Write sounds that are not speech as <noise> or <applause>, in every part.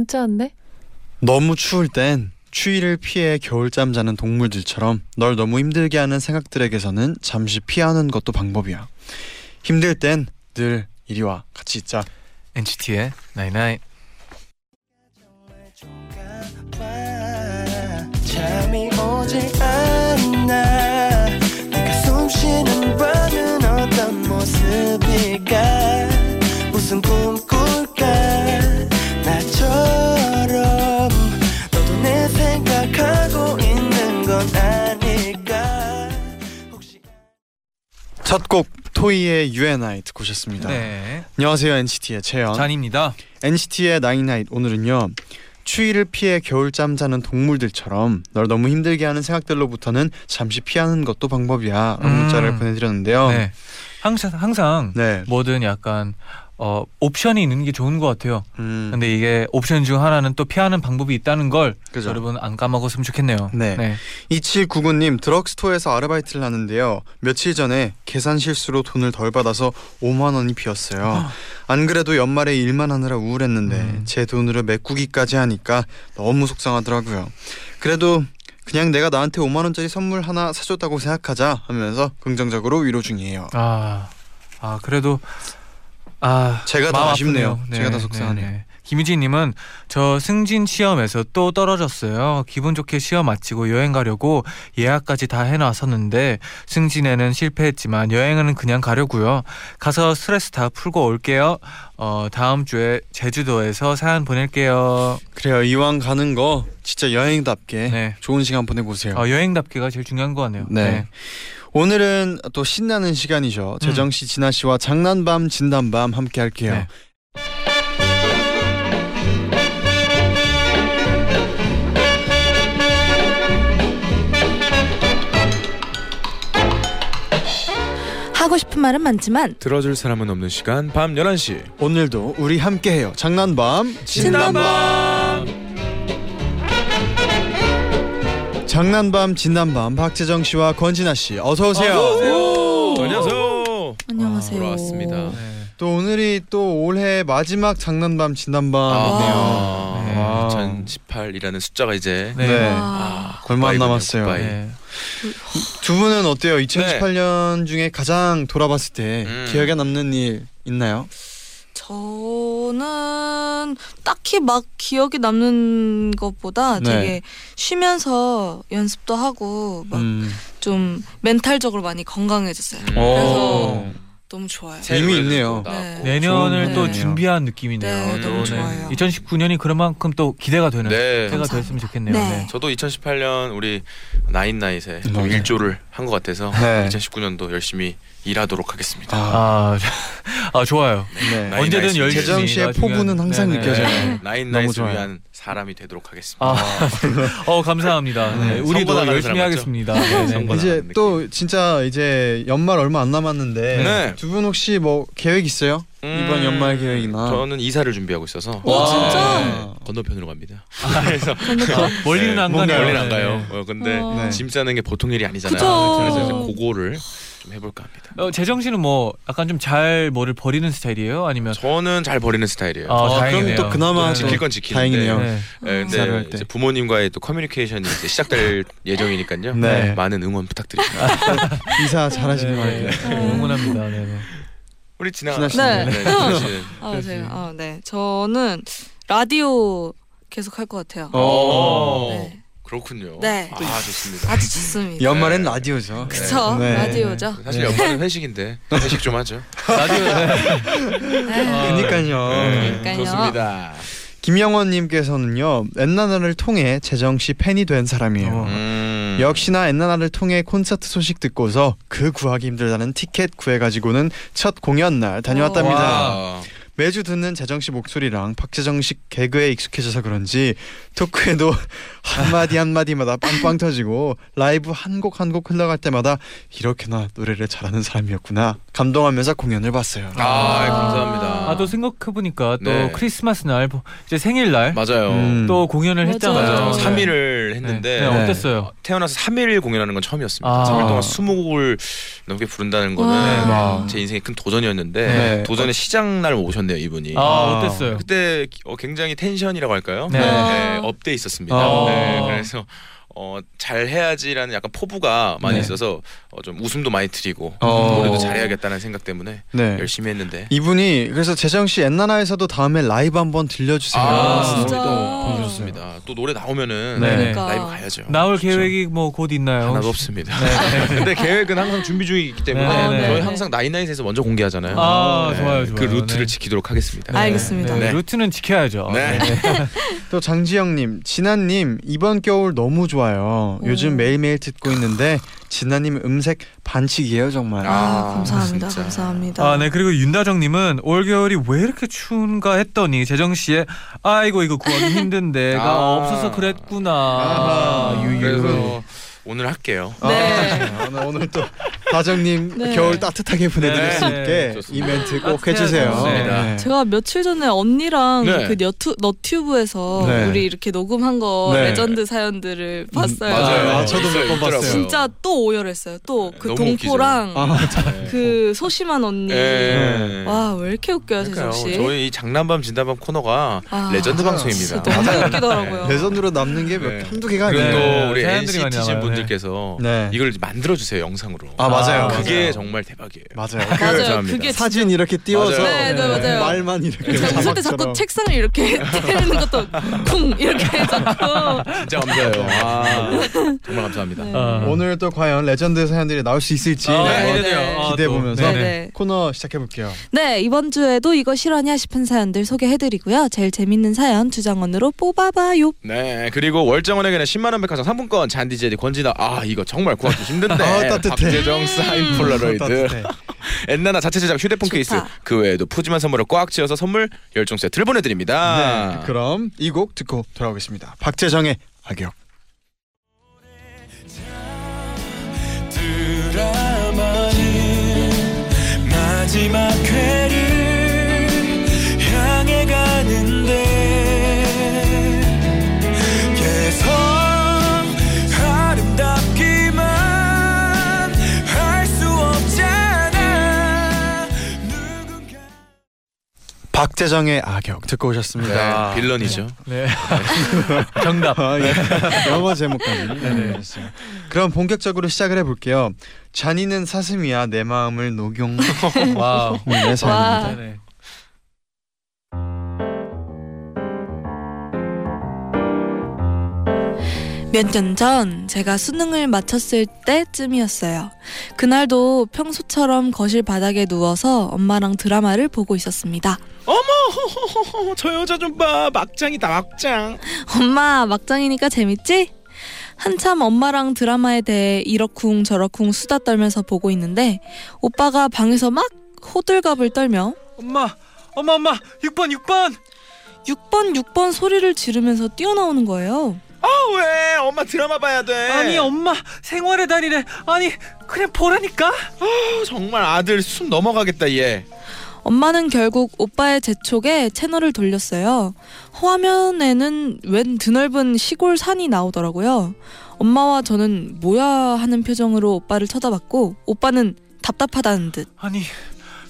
문자 왔네. 너무 추울 땐 추위를 피해 겨울잠 자는 동물들처럼 널 너무 힘들게 하는 생각들에게서는 잠시 피하는 것도 방법이야. 힘들 땐 늘 이리 와 같이 있자. NCT의 않아 내가 숨 쉬는 밤은 어떤 모습일까 첫 곡 토이의 UNI 듣고 오셨습니다. 네. 안녕하세요 NCT의 채연. 잔입니다. NCT의 나인나잇 오늘은요. 추위를 피해 겨울잠 자는 동물들처럼 널 너무 힘들게 하는 생각들로부터는 잠시 피하는 것도 방법이야. 음. 문자를 보내드렸는데요. 네. 항상 항상 네. 뭐든 약간 어 옵션이 있는 게 좋은 것 같아요. 음, 근데 이게 옵션 중 하나는 또 피하는 방법이 있다는 걸 그죠. 여러분 안 까먹었으면 좋겠네요. 네. 2799님 드럭스토어에서 아르바이트를 하는데요. 며칠 전에 계산 실수로 돈을 덜 받아서 5만 원이 비었어요. 안 그래도 연말에 일만 하느라 우울했는데 음. 제 돈으로 메꾸기까지 하니까 너무 속상하더라고요. 그래도 그냥 내가 나한테 5만 원짜리 선물 하나 사줬다고 생각하자 하면서 긍정적으로 위로 중이에요. 아, 아 그래도 아 제가 더 마음 아쉽네요. 아프네요. 제가 더 속상하네요. 김유진님은 저 승진 시험에서 또 떨어졌어요. 기분 좋게 시험 마치고 여행 가려고 예약까지 다 해놨었는데 승진에는 실패했지만 여행은 그냥 가려고요. 가서 스트레스 다 풀고 올게요. 어 다음 주에 제주도에서 사연 보낼게요. 그래요. 이왕 가는 거 진짜 여행답게 네. 좋은 시간 보내보세요. 어, 여행답게가 제일 중요한 것 같네요. 네. 오늘은 또 신나는 시간이죠. 재정 씨, 진아 씨와 장난밤 진담밤 함께 할게요. 네. 하고 싶은 말은 많지만 들어줄 사람은 없는 시간 밤 11시 오늘도 우리 함께 해요. 장난밤 진담밤. 장난밤 진담밤 박재정 씨와 권진아 씨 어서 오세요. 안녕하세요 안녕하세요. 돌아왔습니다 네. 또 오늘이 또 올해 마지막 장난밤 진담밤이네요. 아, 네. 와. 2018이라는 숫자가 이제 네. 네. 와. 아, 얼마 안 남았어요. 굿바이. 네. 두 분은 어때요? 2018년 중에 가장 돌아봤을 때 음. 기억에 남는 일 있나요? 저 는 딱히 막 기억에 남는 것보다 네. 되게 쉬면서 연습도 하고 막 음. 좀 멘탈적으로 많이 건강해졌어요. 음. 그래서 어. 너무 좋아요. 노래도 있네요. 네. 내년을 좋은 또 거네요. 준비한 느낌이네요. 네, 너무 좋아요. 2019년이 그런 만큼 또 기대가 되는 네. 해가 감사합니다. 됐으면 좋겠네요. 네. 네. 저도 2018년 우리 나인나잇에 좀 네. 일조를 한 것 같아서 네. 2019년도 열심히 일하도록 하겠습니다. 아, 아, <laughs> 아 좋아요. 네. 나이 언제든 nice. 열심히 재정 씨의 포부는 항상 네네. 느껴져요. 네. 나인나잇을 너무 좋아요. 위한 사람이 되도록 하겠습니다. 아, <laughs> 어 감사합니다. 네, 네. 우리도 열심히 사람 하겠습니다. 네, 네. 이제 또 진짜 이제 연말 얼마 안 남았는데 네. 두 분 혹시 뭐 계획 있어요? 이번 연말 계획이나 저는 이사를 준비하고 있어서 오, 진짜? 네. 건너편으로 갑니다. 그래서 <laughs> 아, 멀리는 안 뭔가 가네요. 멀리는 안 네. 가요. 어, 근데 어. 네. 짐 싸는 게 보통 일이 아니잖아요. 그죠. 그래서 이제 그거를 좀 해볼까 합니다. 어, 재정 씨는 뭐 약간 좀 잘 뭐를 버리는 스타일이에요? 아니면 저는 잘 버리는 스타일이에요. 아, 아, 다행이네요. 그럼 또 그나마 네. 지킬 건 지키는데. 다행이네요. 네. 예, 이사를 할 근데 때. 이제 부모님과의 또 커뮤니케이션이 이제 시작될 <laughs> 예정이니까요. 네. 많은 응원 부탁드립니다. <laughs> 이사 잘하시길 네, 바랄게요. 네. 응원합니다. 네, 네. 우리 진아 씨는? 네. 진아 씨는 <laughs> 아, 제가 아, 네. 저는 라디오 계속 할 것 같아요. 어. 네. 그렇군요. 네. 아 좋습니다. 아주 좋습니다. 연말엔 네. 라디오죠. 그쵸? 네. 라디오죠. 사실 네. 연말은 회식인데 회식 좀 하죠. <laughs> 라디오 네. 네. 그니까요. 그러니까요. 좋습니다. 김영원님께서는요 엔나나를 통해 재정 씨 팬이 된 사람이에요. 어. 음. 역시나 엔나나를 통해 콘서트 소식 듣고서 그 구하기 힘들다는 티켓 구해가지고는 첫 공연 날 다녀왔답니다. 와. 매주 듣는 재정 씨 목소리랑 박재정 씨 개그에 익숙해져서 그런지 토크에도 <laughs> 한마디 한마디마다 빵빵 터지고 라이브 한 곡 한 곡 흘러갈 때마다 이렇게나 노래를 잘하는 사람이었구나 감동하면서 공연을 봤어요. 아, 감사합니다. 아 또 생각해 보니까 또 네. 크리스마스 날 이제 생일날 맞아요. 음. 또 공연을. 했잖아요. 맞아요. 네. 3일을 했는데 네, 네, 어땠어요? 태어나서 3일 공연하는 건 처음이었습니다. 아. 3일 동안 20곡을 넘게 부른다는 거는 와. 제 인생의 큰 도전이었는데 네. 도전의 시작날 오셨네요 이분이. 아, 아. 어땠어요? 그때 어, 굉장히 tension이라고 할까요? 네. 네, up돼 있었습니다. 아. 네, 그래서 어, 잘 해야지라는 약간 포부가 많이 네. 있어서 어, 좀 웃음도 많이 드리고 어. 노래도 잘해야겠다는 생각 때문에 네. 열심히 했는데 이분이 그래서 재정 씨 엔나나에서도 다음에 라이브 한번 들려주세요. 아, 진짜. 너무 음. 좋습니다. 또 노래 나오면은 네. 그러니까. 라이브 가야죠. 나올 그렇죠. 계획이 뭐 곧 있나요? 하나도 혹시? 없습니다. 네. <laughs> 근데 계획은 항상 준비 중이기 때문에 네, 네. 저희 네. 항상 나인나인에서 먼저 공개하잖아요. 아, 네, 좋아요, 좋아요. 그 루트를 네. 지키도록 하겠습니다. 네. 알겠습니다. 네, 네. 루트는 지켜야죠. 네. <laughs> 또 장지영님, 진아님 이번 겨울 너무 좋아요. 요즘 오. 매일매일 듣고 있는데 진아님 음색 반칙이에요 정말. 아, 아, 감사합니다. 진짜. 감사합니다. 아, 네. 그리고 윤다정님은 올 겨울이 왜 이렇게 추운가 했더니 재정 씨의 아이고 이거 구하기 <laughs> 힘든데가 아. 없어서 그랬구나. 아하. 유유. 그래서 오늘 할게요. 네. 아, <laughs> 오늘, 오늘 또 다정님 네. 겨울 따뜻하게 보내드릴 네. 수 있게 좋습니다. 이 멘트 꼭 해주세요. 네. 제가 며칠 전에 언니랑 네. 그 너튜, 너튜브에서 네. 우리 이렇게 녹음한 거 네. 레전드 사연들을 봤어요. 맞아요. 아, 저도 몇 번. 봤어요. 진짜 또 오열했어요. 또 그 동포랑 아, 그 소심한 언니. 네. 와 왜 이렇게 웃겨요. 재정 씨. 저희 이 장난 밤 진담 밤 코너가 아, 레전드. 방송입니다. 진짜 너무 웃기더라고요. 레전드로 남는 게 몇, 네. 한두 개가 그리고 아니에요. 네. 또 우리 나와요. 분들께서 네. 이걸 만들어 주세요 영상으로. 아 맞아요. 아, 그게 맞아요. 정말 대박이에요. 맞아요. 맞아요. 감사합니다. 그게 사진 이렇게 띄워서 맞아요. 네, 네, 맞아요. 말만 이렇게 제가 웃을 때 자꾸. 책상을 이렇게 <laughs> 때리는 것도 쿵 이렇게 자꾸. 진짜 감사해요. 아, 정말 감사합니다. 네. 아. 오늘 또 과연 레전드 사연들이 나올 수 있을지 아, 네. 네. 아, 기대해 또. 보면서 네네. 네. 코너 시작해 볼게요. 네, 이번 주에도 이거 실화냐 싶은 사연들 소개해드리고요. 제일 재밌는 사연 주장원으로 뽑아봐요. 네 그리고 월장원에게는 10만 원 백화점 상품권 잔디 제디 권진아 아 이거 정말 구하기 힘든데 아, 따뜻해. 박재정 사인 폴라로이드 따뜻해. <laughs> 엔나나 자체 제작 휴대폰 좋다. 케이스 그 외에도 푸짐한 선물을 꽉 채워서 선물 열정 세트를 보내드립니다. 네, 그럼 이 곡 듣고 돌아오겠습니다. 박재정의 악역. 마지막 회를 향해 가는데 박재정의 악역 듣고 오셨습니다. 네, 빌런이죠. 네. <laughs> 정답. 아, 예. <laughs> 영어 제목까지. 네. 그럼 본격적으로 시작을 해볼게요. 잔이는 사슴이야 내 마음을 녹용. <laughs> 와우. 네, 사연입니다. 몇 년 전 제가 수능을 마쳤을 때쯤이었어요. 그날도 평소처럼 거실 바닥에 누워서 엄마랑 드라마를 보고 있었습니다. 저 여자 좀 봐 막장이다 막장. 엄마 막장이니까 재밌지? 한참 엄마랑 드라마에 대해 이러쿵 저러쿵 수다 떨면서 보고 있는데 오빠가 방에서 막 호들갑을 떨며 엄마, 엄마, 엄마, 6번, 6번. 6번 6번 소리를 지르면서 뛰어나오는 거예요. 아 왜 엄마 드라마 봐야 돼? 아니 엄마 생활의 달이래. 아니 그냥 보라니까. 아, 정말 아들 숨 넘어가겠다 얘. 엄마는 결국 오빠의 재촉에 채널을 돌렸어요. 화면에는 웬 드넓은 시골 산이 나오더라고요. 엄마와 저는 뭐야 하는 표정으로 오빠를 쳐다봤고 오빠는 답답하다는 듯 아니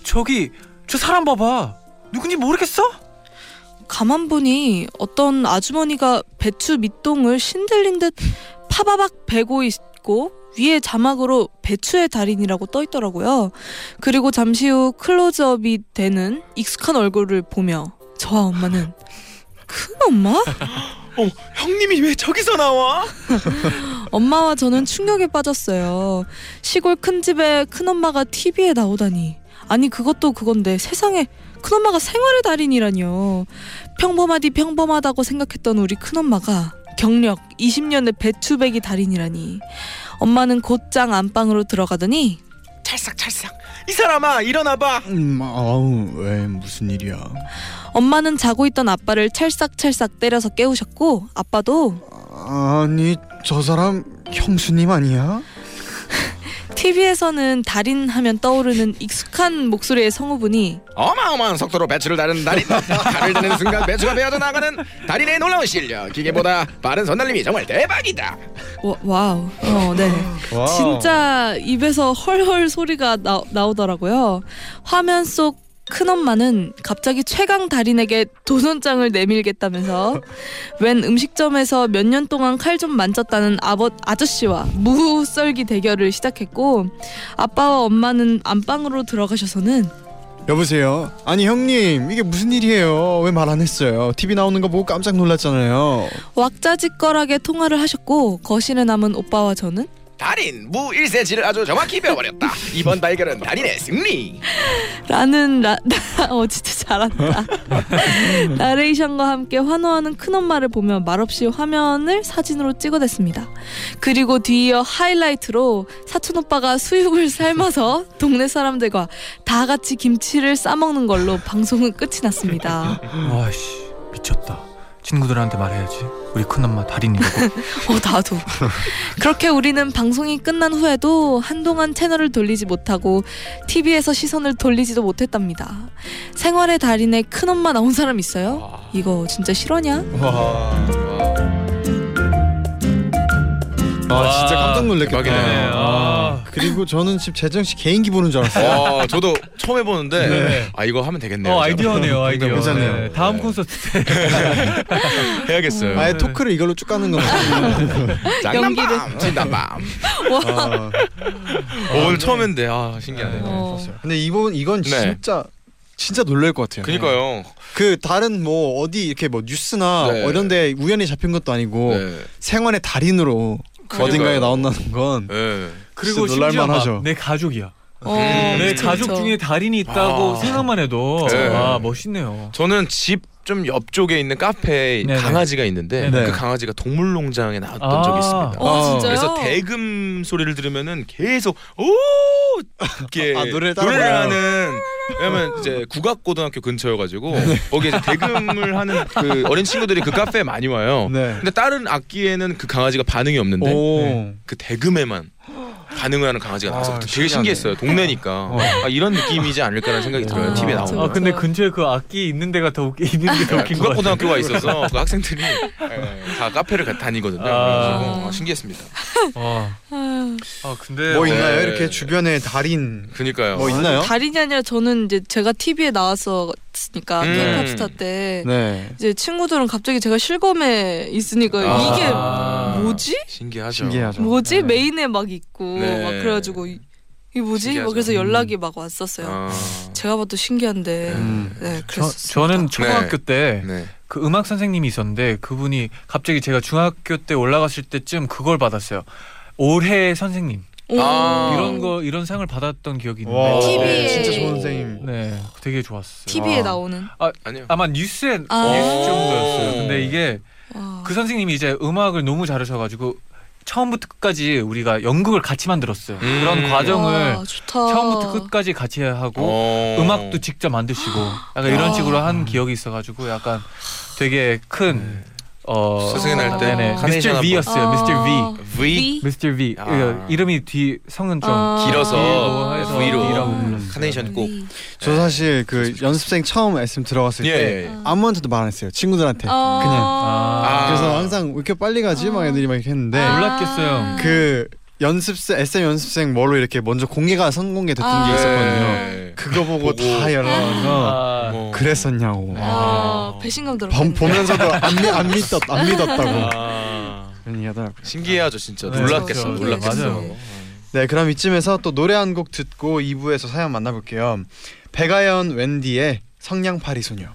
저기 저 사람 봐봐. 누군지 모르겠어? 가만 보니 어떤 아주머니가 배추 밑동을 신들린 듯 파바박 베고 있고 위에 자막으로 배추의 달인이라고 떠 있더라고요. 그리고 잠시 후 클로즈업이 되는 익숙한 얼굴을 보며 저와 엄마는 큰 엄마? <laughs> 어 형님이 왜 저기서 나와? <laughs> 엄마와 저는 충격에 빠졌어요. 시골 큰 집에 큰 엄마가 TV에 나오다니. 아니 그것도 그건데 세상에 큰 엄마가 생활의 달인이라뇨. 평범하디 평범하다고 생각했던 우리 큰 엄마가 경력 20년의 배추배기 달인이라니. 엄마는 곧장 안방으로 들어가더니 찰싹 찰싹 이 사람아 일어나봐. 음, 아우 왜 무슨 일이야? 엄마는 자고 있던 아빠를 찰싹찰싹 때려서 깨우셨고 아빠도 아니 저 사람 형수님 아니야? TV에서는 달인 하면 떠오르는 익숙한 목소리의 성우분이 어마어마한 속도로 배추를 다루는 달인. 칼을 드는 순간 배추가 베어져 나가는 달인의 놀라운 실력. 기계보다 빠른 손날림이 정말 대박이다. 와, 와우 어, 네. 와우. 진짜 입에서 헐헐 소리가 나, 나오더라고요. 화면 속 큰엄마는 갑자기 최강 달인에게 도전장을 내밀겠다면서 웬 음식점에서 몇 년 동안 칼 좀 만졌다는 아버 아저씨와 무썰기 대결을 시작했고 아빠와 엄마는 안방으로 들어가셔서는 여보세요. 아니 형님 이게 무슨 일이에요? 왜 말 안 했어요? TV 나오는 거 보고 깜짝 놀랐잖아요. 왁자지껄하게 통화를 하셨고 거실에 남은 오빠와 저는 달인 무 1cm를 아주 정확히 배워버렸다. 이번 발견은 달인의 승리. 라는 라, <laughs> 어 진짜 잘한다. <laughs> 나레이션과 함께 환호하는 큰엄마를 보며 말없이 화면을 사진으로 찍어댔습니다. 그리고 뒤이어 하이라이트로 사촌 오빠가 수육을 삶아서 동네 사람들과 다 같이 김치를 싸먹는 걸로 방송은 끝이 났습니다. <laughs> 와씨 미쳤다. 친구들한테 말해야지. 우리 큰엄마 달인이라고. <laughs> 어 나도. 그렇게 우리는 방송이 끝난 후에도 한동안 채널을 돌리지 못하고 TV에서 시선을 돌리지도 못했답니다. 생활의 달인의 큰엄마 나온 사람 있어요? 이거 진짜 실화냐? 와. 아 진짜 깜짝 놀랐겠다. 대박이네. 아. 그리고 저는 지금 재정 씨 개인기 보는 줄 알았어요. 어, 저도 처음 해보는데 네. 아 이거 하면 되겠네요. 어 아이디어네요 아이디어. 괜찮네요. 네, 다음 네. 콘서트 때. <laughs> 해야겠어요. 아예 토크를 이걸로 쭉 가는 건가요? 장난밤, 진단밤. 아, 어, 오늘 처음 했는데 아 신기하네. 어. 근데 이번 이건 네. 진짜 진짜 놀랄 것 같아요. 그니까요. 그 다른 뭐 어디 이렇게 뭐 뉴스나 네. 이런데 우연히 잡힌 것도 아니고 네. 생활의 달인으로 그러니까요. 어딘가에 나온다는 건 네. 그리고 진짜 심지어 놀랄만하죠. 막 내 가족이야. 어, 내 그쵸, 가족 그쵸. 중에 달인이 있다고 아. 생각만 해도 네. 아 멋있네요. 저는 집 좀 옆쪽에 있는 카페에 네네. 강아지가 있는데 네네. 그 강아지가 동물농장에 나왔던 아. 적이 있습니다. 어, 어, 진짜요? 그래서 대금 소리를 들으면은 계속 오 이렇게 아, 노래를 따라 노래를? 하는 왜냐면 이제 국악고등학교 근처여가지고 네. 거기 이제 대금을 하는 그 어린 친구들이 그 카페에 많이 와요. 네. 근데 다른 악기에는 그 강아지가 반응이 없는데 오. 그 대금에만 반응을 하는 강아지가 나와서 아, 되게 신기하네. 신기했어요. 동네니까 아, 이런 느낌이지 않을까라는 생각이 들어요. 아, TV에 나오면. 아 근데 그쵸. 근처에 그 악기 있는 데가 더 웃기 있는 게 더 웃긴 것 같아요. 국악고등학교가 있어서 그 학생들이 예, 다 카페를 가- 다니거든요. 아. 그래가지고 아, 신기했습니다. 어. 아유, 아 근데 뭐 어, 있나요? 네. 이렇게 주변에 달인 그니까요. 뭐 있나요? 달인이 아니라 저는 이제 제가 TV에 나 왔었으니까 음. K-pop 스타 때 네. 이제 친구들은 갑자기 제가 실검에 있으니까 아. 이게 뭐지? 신기하죠. 신기하죠. 뭐지? 네. 메인에 막 있고 네. 막 그래가지고 이, 이 뭐지? 막 그래서 연락이 막 왔었어요. 아, 제가 봐도 신기한데 음. 네 저, 그랬었어요. 저는 초등학교 때 네. 그 음악 선생님이 있었는데 그분이 갑자기 제가 중학교 때 올라갔을 때쯤 그걸 받았어요. 올해 선생님 아. 이런 거 이런 상을 받았던 기억이 있는데 와, TV에 진짜 좋은 선생님. 네 되게 좋았어요. TV에 와. 나오는 아니요. 아마 뉴스에 아. 뉴스 정도였어요. 근데 이게 와. 그 선생님이 이제 음악을 너무 잘하셔가지고 처음부터 끝까지 우리가 연극을 같이 만들었어요. 음. 그런 과정을 와, 좋다. 처음부터 끝까지 같이 하고 어. 음악도 직접 만드시고 약간 이런 아. 식으로 한 기억이 있어가지고 약간 되게 큰 어, 스승의 날때 네네 Mr. V였어요. 아. Mr. V. V Mr. V. 아. 그 이름이 뒤 성은 좀 아. 길어서 V로 V라고 음. 불렀어요. 카네이션 꼭. 저 사실 그 연습생 처음 SM 들어갔을 예. 때 예. 아무한테도 말 안 했어요. 친구들한테 아. 그냥. 아. 그래서 항상 왜 이렇게 빨리 가지? 막 아. 애들이 막 이렇게 했는데 아. 놀랐겠어요. 그 연습생 SM 연습생 뭐로 이렇게 먼저 공개가 선공개 됐던 아. 게 있었거든요. 네. 그거 보고 보고. 다 연락 와서 아. 어. 그랬었냐고. 아, 배신감 들어. 범, 보면서도 안, 믿, 안 <laughs> 믿었 안 믿었다고 아. 그런 얘기 하더라고요. 신기하죠 진짜. 네, 놀랐겠어. 그렇죠. 놀랐겠어. 맞아요. 네, 그럼 이쯤에서 또 노래 한 곡 듣고 2부에서 사연 만나볼게요. 백아연 웬디의 성냥팔이 소녀.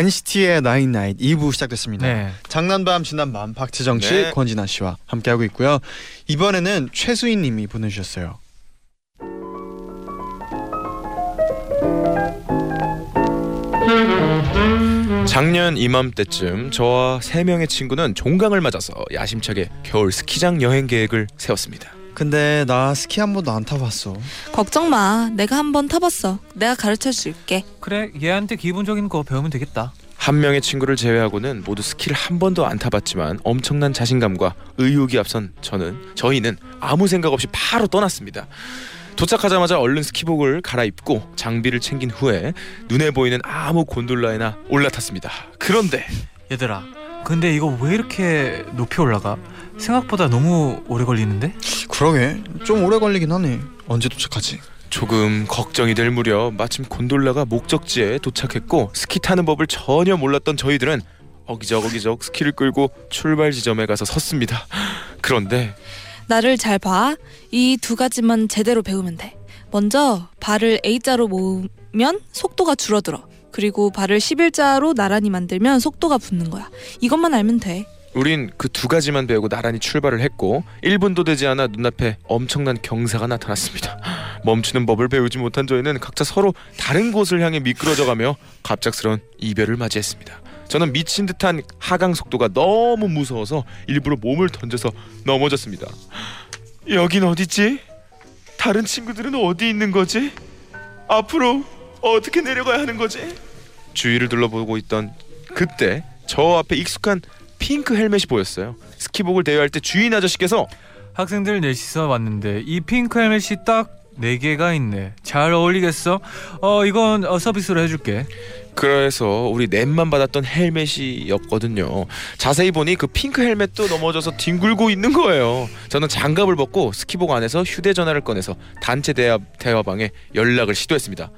NCT의 나인 나잇 2부 시작됐습니다. 네. 장난 밤 진담 밤 박재정 씨, 네. 권진아 씨와 함께하고 있고요. 이번에는 최수인 님이 보내주셨어요. 작년 이맘때쯤 저와 세 명의 친구는 종강을 맞아서 야심차게 겨울 스키장 여행 계획을 세웠습니다. 근데 나 스키 한 번도 안 타봤어. 걱정 마. 내가 한 번 타봤어. 내가 가르쳐 줄게. 그래 얘한테 기본적인 거 배우면 되겠다. 한 명의 친구를 제외하고는 모두 스키를 한 번도 안 타봤지만 엄청난 자신감과 의욕이 앞선 저는 저희는 아무 생각 없이 바로 떠났습니다. 도착하자마자 얼른 스키복을 갈아입고 장비를 챙긴 후에 눈에 보이는 아무 곤돌라에나 올라탔습니다. 그런데 얘들아 근데 이거 왜 이렇게 높이 올라가? 생각보다 너무 오래 걸리는데? 그러게 좀 오래 걸리긴 하네. 언제 도착하지? 조금 걱정이 될 무렵 마침 곤돌라가 목적지에 도착했고 스키 타는 법을 전혀 몰랐던 저희들은 어기적 어기적 스키를 끌고 출발 지점에 가서 섰습니다. 그런데 나를 잘 봐. 이 두 가지만 제대로 배우면 돼. 먼저 발을 A자로 모으면 속도가 줄어들어. 그리고 발을 11자로 나란히 만들면 속도가 붙는 거야. 이것만 알면 돼. 우린 그 두 가지만 배우고 나란히 출발을 했고 1분도 되지 않아 눈앞에 엄청난 경사가 나타났습니다. <laughs> 멈추는 법을 배우지 못한 저희는 각자 서로 다른 곳을 향해 미끄러져가며 갑작스러운 이별을 맞이했습니다. 저는 미친 듯한 하강 속도가 너무 무서워서 일부러 몸을 던져서 넘어졌습니다. <gasps> 여긴 어디지? 다른 친구들은 어디 있는 거지? 앞으로 어떻게 내려가야 하는 거지? 주위를 둘러보고 있던 그때 저 앞에 익숙한 핑크 헬멧이 보였어요. 스키복을 대여할 때 주인 아저씨께서 학생들 넷이서 왔는데 이 핑크 헬멧이 딱 네 개가 있네. 잘 어울리겠어? 어 이건 어, 서비스로 해줄게. 그래서 우리 넷만 받았던 헬멧이었거든요. 자세히 보니 그 핑크 헬멧도 넘어져서 뒹굴고 있는 거예요. 저는 장갑을 벗고 스키복 안에서 휴대전화를 꺼내서 단체 대화, 대화방에 연락을 시도했습니다.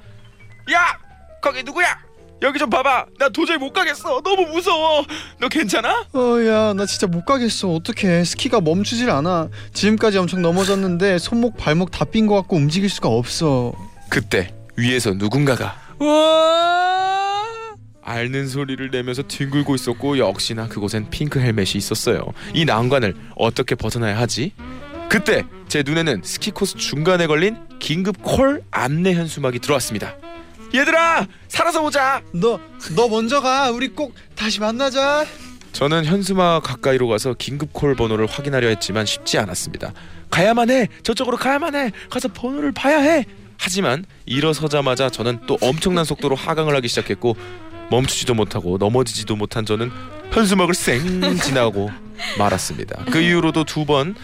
야! 거기 누구야? 여기 좀 봐봐. 나 도저히 못 가겠어. 너무 무서워. 너 괜찮아? 어야 나 진짜 못 가겠어. 어떡해 스키가 멈추질 않아. 지금까지 엄청 넘어졌는데 손목 발목 다 삔 것 같고 움직일 수가 없어. 그때 위에서 누군가가 와! 앓는 소리를 내면서 뒹굴고 있었고 역시나 그곳엔 핑크 헬멧이 있었어요. 이 난관을 어떻게 벗어나야 하지? 그때 제 눈에는 스키 코스 중간에 걸린 긴급 콜 안내 현수막이 들어왔습니다. 얘들아 살아서 오자. 너 너 먼저 가. 우리 꼭 다시 만나자. 저는 현수막 가까이로 가서 긴급 콜 번호를 확인하려 했지만 쉽지 않았습니다. 가야만 해. 저쪽으로 가야만 해. 가서 번호를 봐야 해. 하지만 일어서자마자 저는 또 엄청난 속도로 하강을 하기 시작했고 멈추지도 못하고 넘어지지도 못한 저는 현수막을 쌩 지나고 말았습니다. 그 이후로도 두 번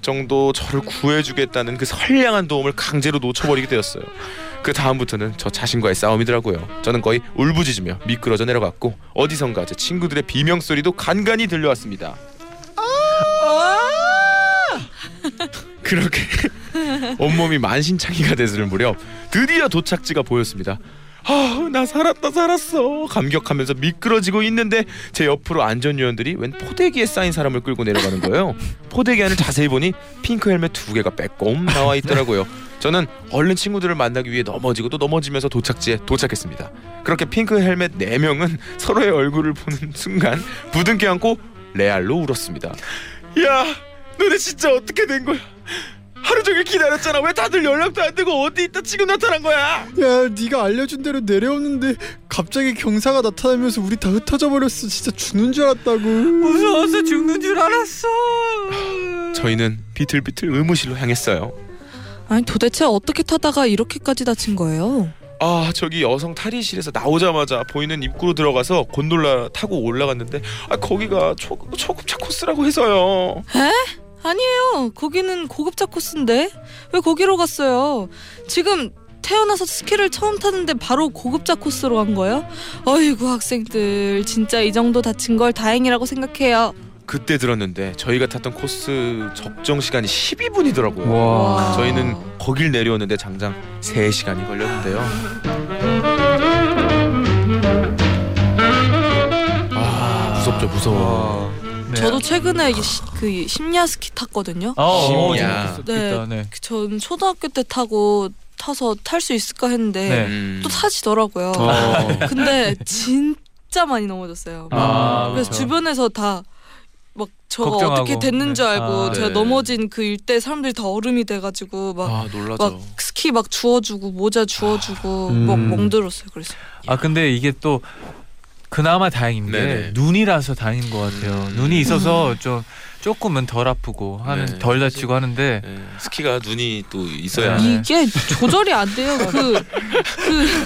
정도 저를 구해주겠다는 그 선량한 도움을 강제로 놓쳐버리게 되었어요. 그 다음부터는 저 자신과의 싸움이더라고요. 저는 거의 울부짖으며 미끄러져 내려갔고 어디선가 제 친구들의 비명 소리도 간간히 들려왔습니다. 그렇게 <laughs> 온몸이 만신창이가 됐을 무렵 드디어 도착지가 보였습니다. 아, 나 살았다 살았어. 감격하면서 미끄러지고 있는데 제 옆으로 안전요원들이 웬 포대기에 쌓인 사람을 끌고 내려가는 거예요. 포대기 안을 자세히 보니 핑크 헬멧 두 개가 빼꼼 나와 있더라고요. 저는 얼른 친구들을 만나기 위해 넘어지고 또 넘어지면서 도착지에 도착했습니다. 그렇게 핑크 헬멧 네 명은 <laughs> 서로의 얼굴을 보는 순간 부둥켜 안고 레알로 울었습니다. 야, 너네 진짜 어떻게 된 거야? 하루 종일 기다렸잖아. 왜 다들 연락도 안 되고 어디 있다 지금 나타난 거야? 야 네가 알려준 대로 내려오는데 갑자기 경사가 나타나면서 우리 다 흩어져 버렸어. 진짜 죽는 줄 알았다고. 무서워서 죽는 줄 알았어. 저희는 비틀비틀 의무실로 향했어요. 아니 도대체 어떻게 타다가 이렇게까지 다친 거예요? 아 저기 여성 탈의실에서 나오자마자 보이는 입구로 들어가서 곤돌라 타고 올라갔는데 아 거기가 초, 초급차 코스라고 해서요. 아니에요. 거기는 고급차 코스인데 왜 거기로 갔어요? 지금 태어나서 스키를 처음 타는데 바로 고급차 코스로 간 거예요? 어이구 학생들 진짜 이 정도 다친 걸 다행이라고 생각해요. 그때 들었는데 저희가 탔던 코스 적정 시간이 12분이더라고요. 와. 저희는 거길 내려오는데 장장 3시간이 걸렸는데요. 아 무섭죠 무서워. 네. 저도 최근에 이 시- 그 심야 스키 탔거든요. 어, 어, 심야. 재밌겠다. 네. 네. 전 초등학교 때 타고 타서 탈 수 있을까 했는데 네. 음. 또 타지더라고요. 어. <laughs> 근데 진짜 많이 넘어졌어요. 아, 그래서 그렇죠. 주변에서 다 막 저가 걱정하고. 어떻게 됐는 줄 네. 알고 아, 제가 네. 넘어진 그 일대 사람들이 다 얼음이 돼가지고 막아 놀라죠. 막 스키 막 주워주고 모자 주워주고 음. 막 멍들었어요. 그래서 아 근데 이게 또 그나마 다행인 게 네네. 눈이라서 다행인 것 같아요. 음. 눈이 있어서 좀 조금은 덜 아프고 하는 네. 덜 다치고 하는데 네, 스키가 눈이 또 있어야. 네. 이게 조절이 안 돼요. 그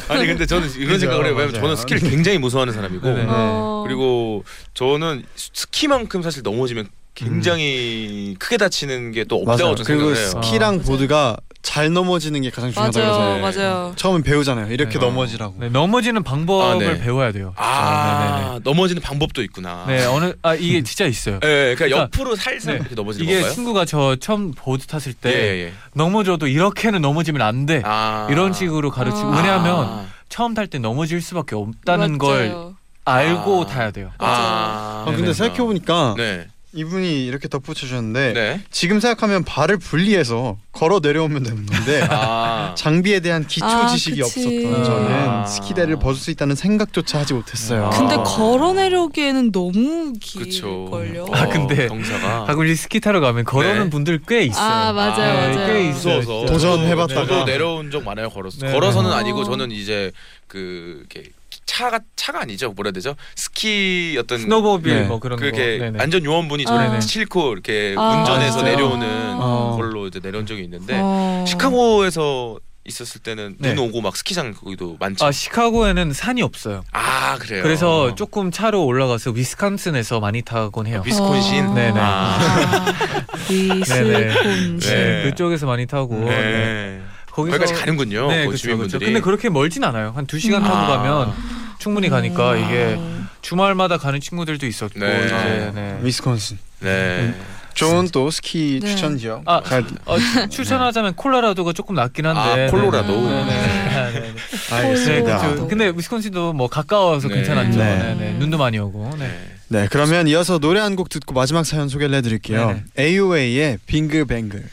아니 근데 저는 이런 그죠, 생각을 해요. 왜냐면. 저는 스키를 굉장히 무서워하는 사람이고 네네. 어, 그리고 저는 스키만큼 사실 넘어지면 굉장히 크게 다치는 게 또 없다고 맞아요. 저는 그리고 해요. 스키랑 보드가 잘 넘어지는 게 가장 중요하다고 맞아요, 해서 맞아요. 처음엔 배우잖아요. 이렇게 네. 넘어지라고. 네, 넘어지는 방법을 아, 네. 배워야 돼요. 아 넘어지는 방법도 있구나. 네, 네, 어느 아 이게 진짜 있어요. 네, 그러니까 그러니까, 옆으로 살살 네. 이렇게 넘어지는 이게 건가요? 친구가 저 처음 보드 탔을 때 예, 예, 예. 넘어져도 이렇게는 넘어지면 안 돼. 아 이런 식으로 가르치고 아. 왜냐하면 처음 탈 때 넘어질 수밖에 없다는 걸 맞아요. 알고 아. 타야 돼요. 아, 아, 근데. 생각해 보니까 네, 이분이 이렇게 덧붙여 주셨는데 네. 지금 생각하면 발을 분리해서 걸어 내려오면 되는 건데 아, <laughs> 장비에 대한 기초 아, 지식이 그치. 없었던 저는 아. 스키대를 벗을 수 있다는 생각조차 하지 못했어요. 근데 아. 걸어 내려오기에는 너무. 길걸요. 아, 근데 경사가 가끔 이 스키 타러 가면 걸어오는 네. 분들 꽤 있어요. 아, 맞아요, 네, 맞아요. 꽤 있어요. 도전해봤다가. 저도 내려온 적 많아요. 걸어서 네, 걸어서는 네. 아니고 어. 저는 이제 그 이렇게 차가 차가 아니죠. 뭐라 해야 되죠? 스키 어떤 스노모빌 네. 뭐 그런 그렇게 거. 네네. 안전 요원분이 저를 아. 싣고 이렇게 아, 운전해서 진짜요? 내려오는 어. 걸로 이제 내려온 적이 있는데 어. 시카고에서 있었을 때는 네. 눈 오고 막 스키장 거기도 많죠. 아 시카고에는 산이 없어요. 아 그래요. 그래서 조금 차로 올라가서 위스콘신에서 많이 타곤 해요. 위스콘신. 어. 네네. 아. <laughs> 위스콘신. 네. 그쪽에서 많이 타고 네. 네. 거기서 거기까지 가는군요. 네, 그 그렇죠, 그렇죠. 주민분들이. 근데 그렇게 멀진 않아요. 한 두 시간 타고 아. 가면 충분히 가니까 이게 음. 주말마다 가는 친구들도 있었고 네. 이제 네. 위스콘신. 네. 좋은 또 스키 네. 추천 지역. 아, 잘 어, 추천하자면 콜로라도가 조금 낫긴 한데. 아, 콜로라도. 네, 네, 네, 네, 네. 알겠습니다. 네. 근데 위스콘신도 뭐 가까워서 네. 괜찮았죠. 네. 네. 네, 눈도 많이 오고. 네. 네. 네, 그러면 이어서 노래 한 곡 듣고 마지막 사연 소개를 해드릴게요. 네네. AOA의 빙글뱅글.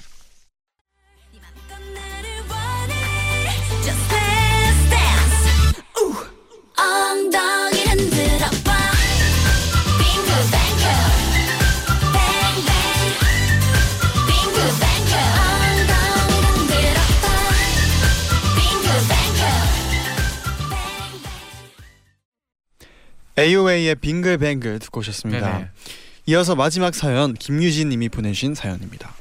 AOA의 빙글뱅글 듣고 오셨습니다. 네네. 이어서 마지막 사연 김유진 님이 보내신 사연입니다.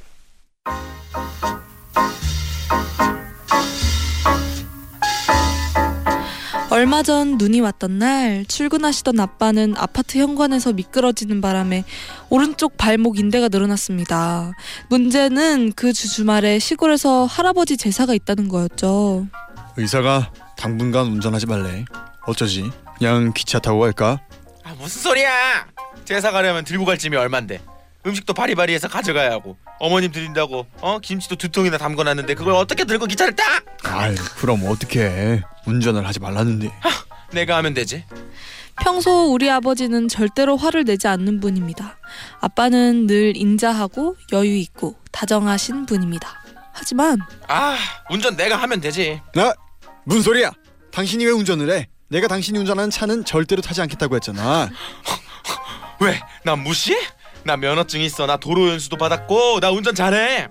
얼마 전 눈이 왔던 날 출근하시던 아빠는 아파트 현관에서 미끄러지는 바람에 오른쪽 발목 인대가 늘어났습니다. 문제는 그 주 주말에 시골에서 할아버지 제사가 있다는 거였죠. 의사가 당분간 운전하지 말래. 어쩌지? 그냥 기차 타고 갈까? 아 무슨 소리야? 제사 가려면 들고 갈 짐이 얼만데? 음식도 바리바리해서 가져가야 하고 어머님 드린다고 어 김치도 두 통이나 담궈놨는데 그걸 어떻게 들고 기차를 타? 아이, 그럼 어떻게 운전을 하지 말라는데. 내가 하면 되지. 평소 우리 아버지는 절대로 화를 내지 않는 분입니다. 아빠는 늘 인자하고 여유 있고 다정하신 분입니다. 하지만 아 운전 내가 하면 되지. 나 무슨 소리야? 당신이 왜 운전을 해? 내가 당신이 운전하는 차는 절대로 타지 않겠다고 했잖아. <laughs> 왜? 난 무시해? 나 면허증 있어. 나 도로 연수도 받았고 나 운전 잘해.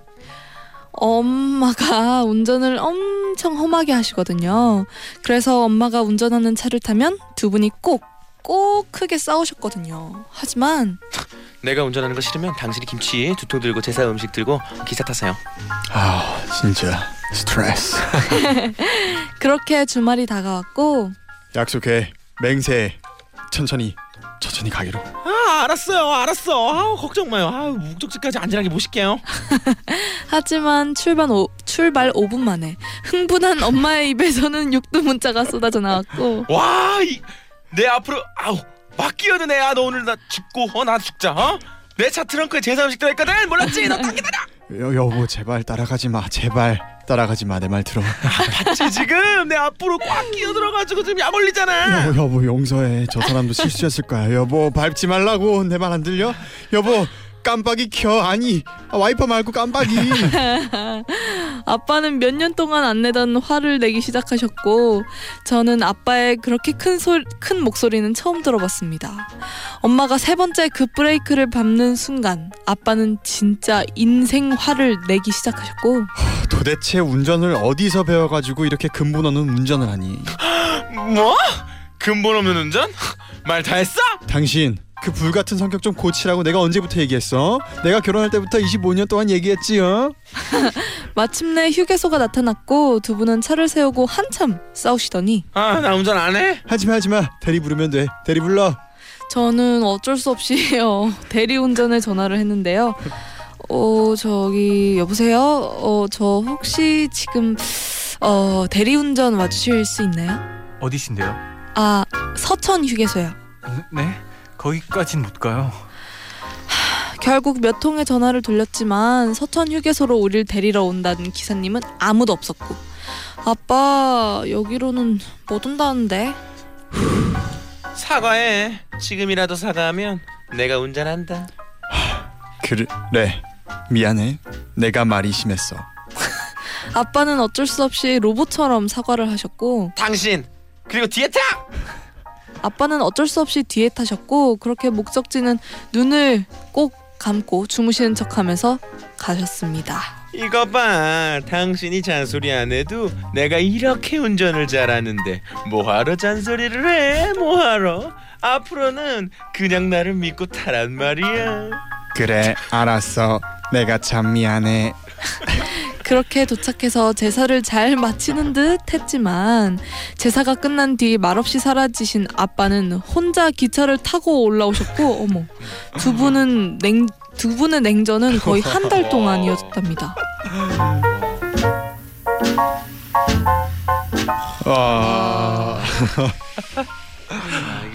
엄마가 운전을 엄청 험하게 하시거든요. 그래서 엄마가 운전하는 차를 타면 두 분이 꼭, 꼭 크게 싸우셨거든요. 하지만 <laughs> 내가 운전하는 거 싫으면 당신이 김치 두통 들고 제사 음식 들고 기차 타세요. 아, 진짜 스트레스. <laughs> 그렇게 주말이 다가왔고 약속해. 맹세. 천천히. 천천히 가기로. 아 알았어요, 알았어. 아 걱정 마요. 아 목적지까지 안전하게 모실게요. <laughs> 하지만 출발, 오, 출발 5분 만에 흥분한 엄마의 입에서는 육두 문자가 쏟아져 나왔고 와, 이, 내 앞으로 아우 막 끼어드네. 야, 너 오늘 나 죽고 어나 죽자. 어? 내 차 트렁크에 제사 음식 들어있거든. 몰랐지? 너 딱 기다려. 여, 여보 제발 따라가지 마. 제발 따라가지 마. 내 말 들어. <laughs> 봤지 지금 내 앞으로 꽉 끼어들어가지고 지금 약 올리잖아. 여보 여보 용서해. 저 사람도 실수였을 거야. 여보 밟지 말라고. 내 말 안 들려? 여보 깜빡이 켜 아니 아, 와이퍼 말고 깜빡이 <laughs> 아빠는 몇 년 동안 안 내던 화를 내기 시작하셨고 저는 아빠의 그렇게 큰, 소리, 큰 목소리는 처음 들어봤습니다. 엄마가 세 번째 그 브레이크를 밟는 순간 아빠는 진짜 인생 화를 내기 시작하셨고 도대체 운전을 어디서 배워가지고 이렇게 근본 없는 운전을 하니 뭐? 근본 없는 운전? 말 다 했어? 당신 그 불같은 성격 좀 고치라고 내가 언제부터 얘기했어? 내가 결혼할 때부터 25년 동안 얘기했지 어? <laughs> 마침내 휴게소가 나타났고 두 분은 차를 세우고 한참 싸우시더니 아 나 운전 안 해? 하지마 하지마 대리 부르면 돼 대리 불러 저는 어쩔 수 없이 <laughs> 어, 대리운전에 전화를 했는데요. 어 저기 여보세요. 어 저 혹시 지금 어 대리운전 와주실 수 있나요? 어디신데요? 아 서천 휴게소요. 네? 거기까진 못 가요. 결국 몇 통의 전화를 돌렸지만 서천 휴게소로 우릴 데리러 온다는 기사님은 아무도 없었고 아빠 여기로는 못 온다는데 사과해. 지금이라도 사과하면 내가 운전한다. 그래 미안해 내가 말이 심했어 <laughs> 아빠는 어쩔 수 없이 로봇처럼 사과를 하셨고 당신 그리고 뒤에 타. 아빠는 어쩔 수 없이 뒤에 타셨고 그렇게 목적지는 눈을 꼭 감고 주무시는 척하면서 가셨습니다. 이거 봐. 당신이 잔소리 안 해도 내가 이렇게 운전을 잘하는데 뭐하러 잔소리를 해? 뭐하러? 앞으로는 그냥 나를 믿고 타란 말이야. 그래 알았어 내가 참 미안해 그렇게 도착해서 제사를 잘 마치는 듯 했지만 제사가 끝난 뒤 말없이 사라지신 아빠는 혼자 기차를 타고 올라오셨고 어머 두 분은 냉 두 분의 냉전은 거의 한 달 동안 이어졌답니다. 와 아,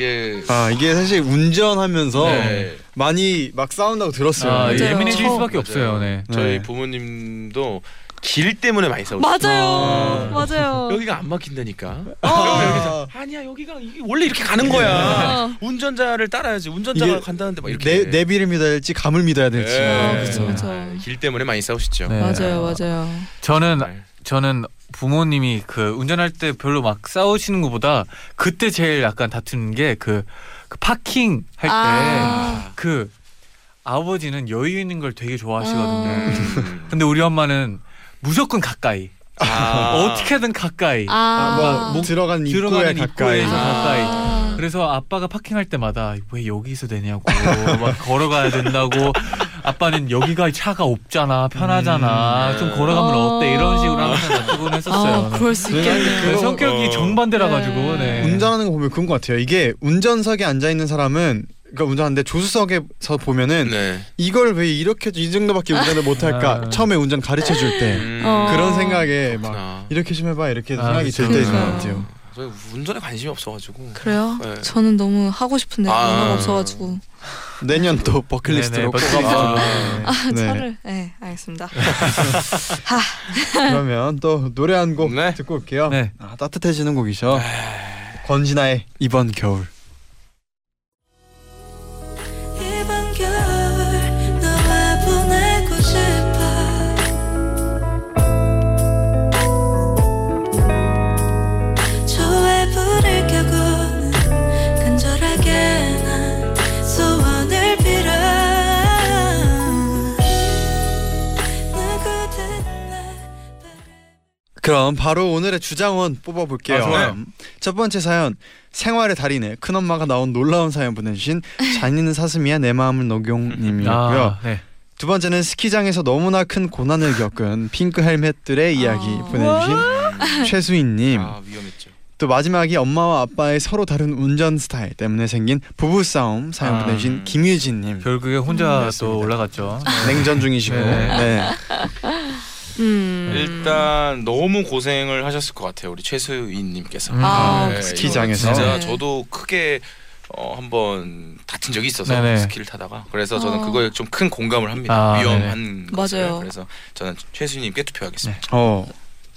이게 아 이게 사실 운전하면서 네. 많이 막 싸운다고 들었어요. 아, 맞아요. 예민해질 저- 수밖에 없어요. 네. 저희 네. 부모님도 길 때문에 많이 싸우시죠. 맞아요, 맞아요. 여기가 안 막힌다니까. 어. 그러면 여기서 아니야 여기가 이게 원래 이렇게 가는 거야. 어. 운전자를 따라야지. 운전자가 이게 간다는데 막 이렇게. 내 내 비를 믿어야 될지 감을 믿어야 될지. 네. 아. 아, 길 때문에 많이 싸우시죠. 네. 맞아요, 맞아요. 저는 정말. 저는 부모님이 그 운전할 때 별로 막 싸우시는 것보다 그때 제일 약간 다투는 게그 그 파킹 할때 아. 그 아 버지는 여유 있는 걸 되게 좋아하시거든요. 음. 근데 우리 엄마는 무조건 가까이 아. <laughs> 어떻게든 가까이 아, 뭐 들어간 입구에 들어가는 가까이. 입구에서 아. 가까이 그래서 아빠가 파킹할 때마다 왜 여기서 되냐고 막 걸어가야 된다고 아빠는 여기가 차가 없잖아 편하잖아 음. 좀 걸어가면 어 때 이런 식으로 항상 다투곤 했었어요. 아, 그럴 수 있겠네요. 네, 성격이 어. 정반대라 네. 가지고 네. 운전하는 거 보면 그런 것 같아요. 이게 운전석에 앉아 있는 사람은 그러니까 운전하는데 조수석에서 보면은 네. 이걸 왜 이렇게 이 정도밖에 운전을 못할까 아. 처음에 운전 가르쳐 줄때 음. 어. 그런 생각에 막 그렇구나. 이렇게 좀 해봐 이렇게 아, 생각이 들 때 있는 것 그러니까요. 같아요. 저 운전에 관심이 없어가지고. 그래요? 네. 저는 너무 하고 싶은데 아. 없어가지고 내년 또 버킷리스트로 네네, 꼭 버킷리스트. 가보죠. 네. 아 네. 차를 네 알겠습니다. <laughs> 그러면 또 노래 한 곡 네. 듣고 올게요. 네. 아, 따뜻해지는 곡이죠. 권진아의 이번 겨울. 그럼 바로 오늘의 주장원 뽑아볼게요. 아. 첫 번째 사연 생활의 달인의 큰엄마가 나온 놀라운 사연 보내주신 잔인은 사슴이야 내 마음을 녹용님이었고요. 아, 네. 두 번째는 스키장에서 너무나 큰 고난을 겪은 핑크 헬멧들의 이야기 아. 보내주신 최수인님. 아 위험했죠. 또 마지막이 엄마와 아빠의 서로 다른 운전 스타일 때문에 생긴 부부 싸움 사연 아. 보내주신 김유진님. 결국에 혼자 음, 또 올라갔죠. 냉전 중이시고. 네. 네. <laughs> 음. 일단 너무 고생을 하셨을 것 같아요 우리 최수인님께서. 음. 아, 네, 스키장에서. 이거 진짜 네. 저도 크게 어, 한번 다친 적이 있어서 네네. 스키를 타다가 그래서 저는 어. 그거에 좀 큰 공감을 합니다. 아, 위험한 것을. 맞아요. 그래서 저는 최수인님께 투표하겠습니다. 어.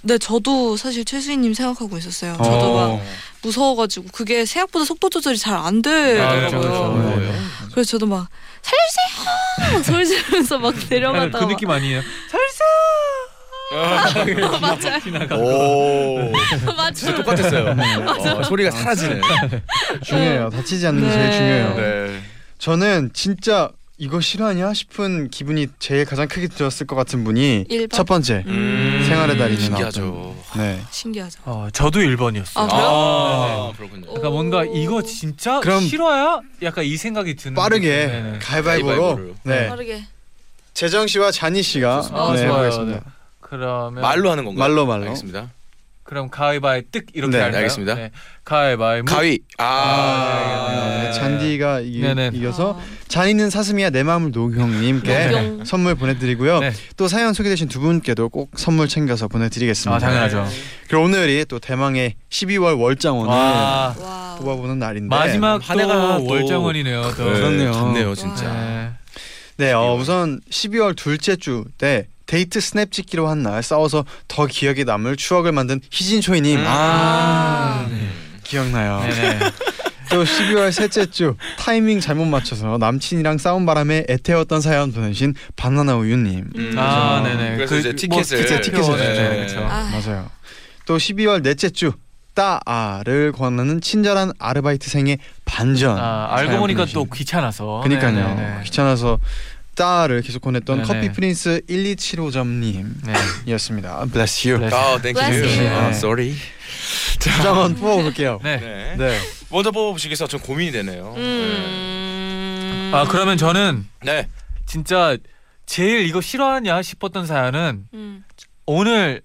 네 저도 사실 최수희님 생각하고 있었어요. 저도 어. 막 무서워가지고 그게 생각보다 속도 조절이 잘안 네, 되더라고요. 그렇죠, 그렇죠. 어려워요. 네. 그래서 저도 막 살려주세요 막 소리 지르면서 막 약간 내려갔다가 그 느낌 아니에요? 막- 맞아요 오. <laughs> 맞아요 진짜 똑같았어요. 어, 소리가 사라지네. 중요해요. 다치지 않는 게 제일 네. 중요해요. 네. 저는 진짜 이거 싫어하냐 싶은 기분이 제일 가장 크게 들었을 것 같은 분이 일 번? 첫 번째 음. 생활의 달인이 신기하죠. 나왔던. 네. 신기하죠 어, 저도 1번이었어요. 아, 그래요? 아, 그렇군요. 그러니까 뭔가 이거 진짜 그럼 싫어야? 약간 이 생각이 드는 빠르게 네네. 가위바위보로 가위바위보로. 네. 빠르게 재정 씨와 자니 씨가 아, 네, 좋아요. 해보겠습니다. 네. 그러면 말로 하는 건가요? 말로, 말로. 알겠습니다. 그럼 가위바위 뜻 이렇게 네, 할까요? 알겠습니다. 네. 가위바위 무. 가위. 아. 아, 네, 잔디가 이, 네네. 이겨서 잔이는 사슴이야 내 마음을 녹용님께 녹용. 선물 보내드리고요. 네. 또 사연 소개되신 두 분께도 꼭 선물 챙겨서 보내드리겠습니다. 아 당연하죠. 그리고 오늘이 또 대망의 12월 월장원을 와와 뽑아보는 날인데 마지막 한 해가 또 또-. 네, 그렇네요. 좋네요, 진짜. 네. 네, 어, 우선 12월 둘째 주 때 데이트 스냅 찍기로 한 날 싸워서 더 기억에 남을 추억을 만든 희진 초이님 음. 아. 네. 기억나요. 네네. <laughs> 또 12월 셋째 주 타이밍 잘못 맞춰서 남친이랑 싸운 바람에 애태웠던 사연 보내신 바나나 우유님 음. 아 네네. 그래서 이제 뭐 티켓을 티켓, 티켓을 네. 그렇죠. 아. 맞아요. 또 12월 넷째 주 따아를 권하는 친절한 아르바이트생의 반전. 아 알고 보니까. 또 귀찮아서. 그니까요. 네네네. 귀찮아서 따아를 계속 보냈던 네네. 커피 프린스 1275점님이었습니다. 네. Bless you. Bless 아, thank you. Bless you. 아, sorry. 한번 뽑아볼게요. 네. 네. 네. 먼저 뽑아보시겠어요? 좀 고민이 되네요. 음. 아 그러면 저는 네. 진짜 제일 이거 실화냐 싶었던 사연은 음. 오늘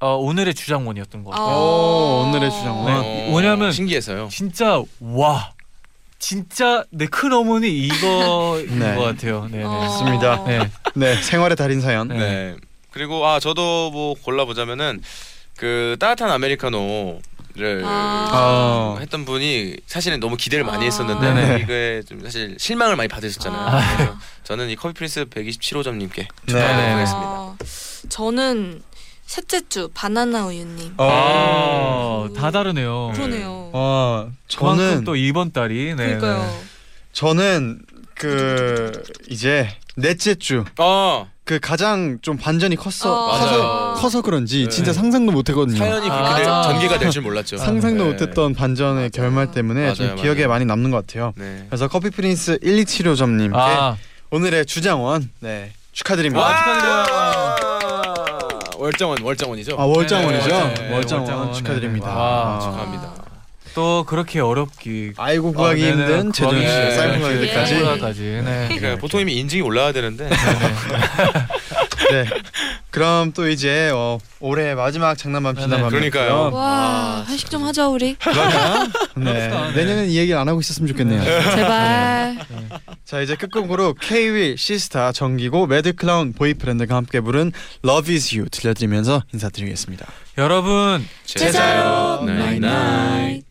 어, 오늘의 주장원이었던 것 같아요. 아. 오, 오늘의 주장원. 네. 왜냐면- 신기해서요. 진짜 와 진짜 내 큰 어머니 이거인 <laughs> 네. 것 같아요. 네. 네. 어. 맞습니다. 네. 네, 생활의 달인 사연. 네. 네. 그리고 아 저도 뭐 골라보자면은 그 따뜻한 아메리카노를 아. 어. 했던 분이 사실은 너무 기대를 많이 아. 했었는데 네네. 이게 좀 사실 실망을 많이 받으셨잖아요. 아. 그래서 저는 이 커피 프린스 127호점님께 네. 축하드리겠습니다. 아, 저는 셋째 주 바나나 우유님. 어. 아, 다 다르네요. 그러네요. 어, 저는 또 이번 달이 네. 그러니까요. 저는 그 이제 넷째 주그어 가장 좀 반전이 컸어 어. 커서 맞아요. 커서 그런지 네. 진짜 상상도 못했거든요. 사연이 아. 그렇게 될- 맞아. 전개가 될 줄 몰랐죠. 상상도 네. 못했던 반전의 결말 때문에 좀 맞아요, 기억에 맞아요. 많이 남는 것 같아요. 네. 그래서 커피 프린스 1275점님께 아, 오늘의 주장원 네 축하드립니다. 와, 축하드려요. 월정원 월정원이죠. 아 월장원이죠? 네, 네, 월장원 월장원, 축하드립니다. 네, 네. 와, 아. 축하합니다. 또 그렇게 어렵기 아이고 구하기 어, 네네. 힘든 제동 씨 구하기 사이버 힘든 가게까지. 예. 까지 네. 그러니까 보통 이미 인증이 올라야 되는데 <laughs> 네. 그럼 또 이제 어, 올해 마지막 장난밤 네네. 지난밤 그러니까요. 와 회식 좀 하자 우리. 네. 합시다. 네. 내년엔 이 얘기를 안 하고 있었으면 좋겠네요. 제발. 자 이제 끝곡으로 K-윌 씨스타 정기고 매드클라운 보이프렌드가 함께 부른 Love Is You 들려드리면서 인사드리겠습니다. 여러분 제자요 night 나잇.